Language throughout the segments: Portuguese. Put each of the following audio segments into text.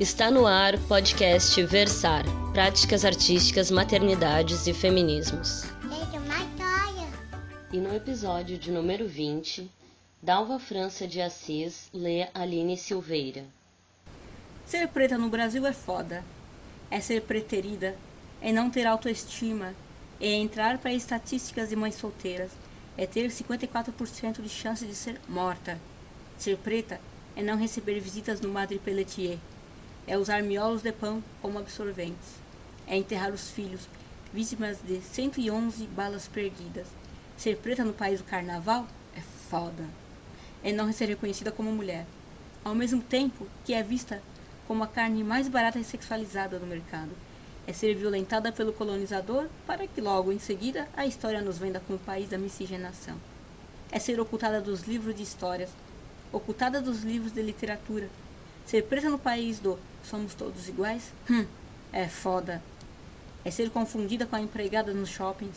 Está no ar podcast Versar Práticas Artísticas, Maternidades e Feminismos. E no episódio de número 20, Dalva França de Assis lê Aline Silveira. Ser preta no Brasil é foda. É ser preterida, é não ter autoestima, é entrar para estatísticas de mães solteiras, é ter 54% de chance de ser morta. Ser preta é não receber visitas no Madre Pelletier, é usar miolos de pão como absorventes, é enterrar os filhos, vítimas de 111 balas perdidas. Ser preta no país do carnaval é foda. É não ser reconhecida como mulher, ao mesmo tempo que é vista como a carne mais barata e sexualizada do mercado. É ser violentada pelo colonizador para que logo em seguida a história nos venda como o país da miscigenação. É ser ocultada dos livros de histórias, ocultada dos livros de literatura. Ser presa no país do somos todos iguais? Hum, é foda. É ser confundida com a empregada nos shoppings.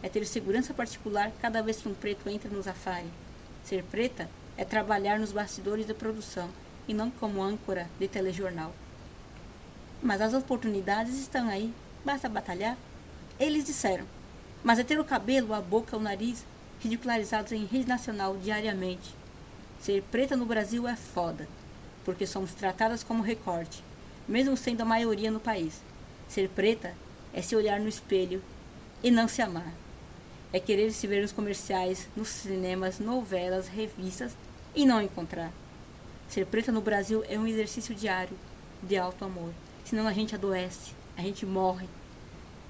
É ter segurança particular cada vez que um preto entra no Zafari. Ser preta é trabalhar nos bastidores da produção e não como âncora de telejornal. Mas as oportunidades estão aí, basta batalhar. Eles disseram, mas é ter o cabelo, a boca, o nariz ridicularizados em rede nacional diariamente. Ser preta no Brasil é foda, porque somos tratadas como recorte, mesmo sendo a maioria no país. Ser preta é se olhar no espelho e não se amar. É querer se ver nos comerciais, nos cinemas, novelas, revistas e não encontrar. Ser preta no Brasil é um exercício diário de alto amor. Senão a gente adoece, a gente morre.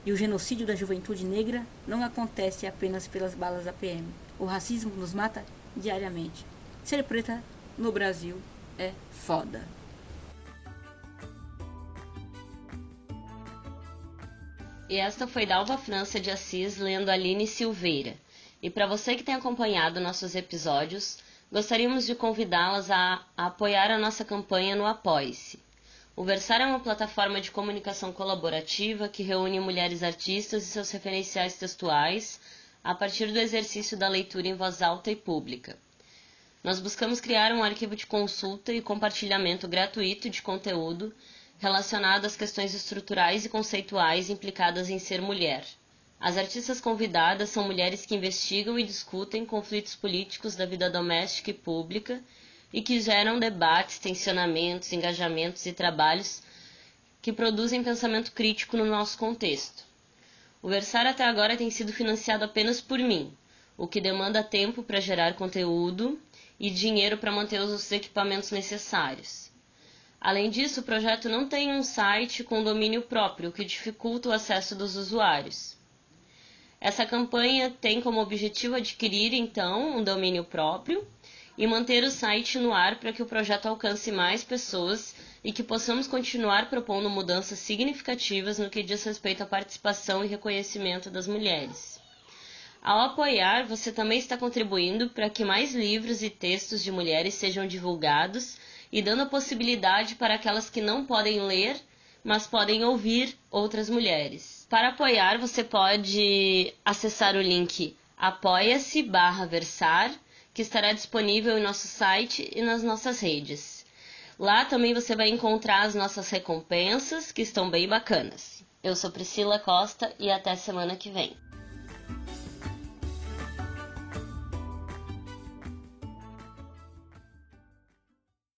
E o genocídio da juventude negra não acontece apenas pelas balas da PM. O racismo nos mata diariamente. Ser preta no Brasil é foda. E esta foi Dalva França de Assis lendo Aline Silveira. E para você que tem acompanhado nossos episódios, gostaríamos de convidá-las a, a, apoiar a nossa campanha no Apoie-se. O Versar é uma plataforma de comunicação colaborativa que reúne mulheres artistas e seus referenciais textuais a partir do exercício da leitura em voz alta e pública. Nós buscamos criar um arquivo de consulta e compartilhamento gratuito de conteúdo relacionado às questões estruturais e conceituais implicadas em ser mulher. As artistas convidadas são mulheres que investigam e discutem conflitos políticos da vida doméstica e pública e que geram debates, tensionamentos, engajamentos e trabalhos que produzem pensamento crítico no nosso contexto. O Versar até agora tem sido financiado apenas por mim, o que demanda tempo para gerar conteúdo e dinheiro para manter os equipamentos necessários. Além disso, o projeto não tem um site com domínio próprio, o que dificulta o acesso dos usuários. Essa campanha tem como objetivo adquirir, então, um domínio próprio e manter o site no ar para que o projeto alcance mais pessoas e que possamos continuar propondo mudanças significativas no que diz respeito à participação e reconhecimento das mulheres. Ao apoiar, você também está contribuindo para que mais livros e textos de mulheres sejam divulgados e dando a possibilidade para aquelas que não podem ler, mas podem ouvir outras mulheres. Para apoiar, você pode acessar o link apoia-se versar, que estará disponível em nosso site e nas nossas redes. Lá também você vai encontrar as nossas recompensas, que estão bem bacanas. Eu sou Priscila Costa e até semana que vem.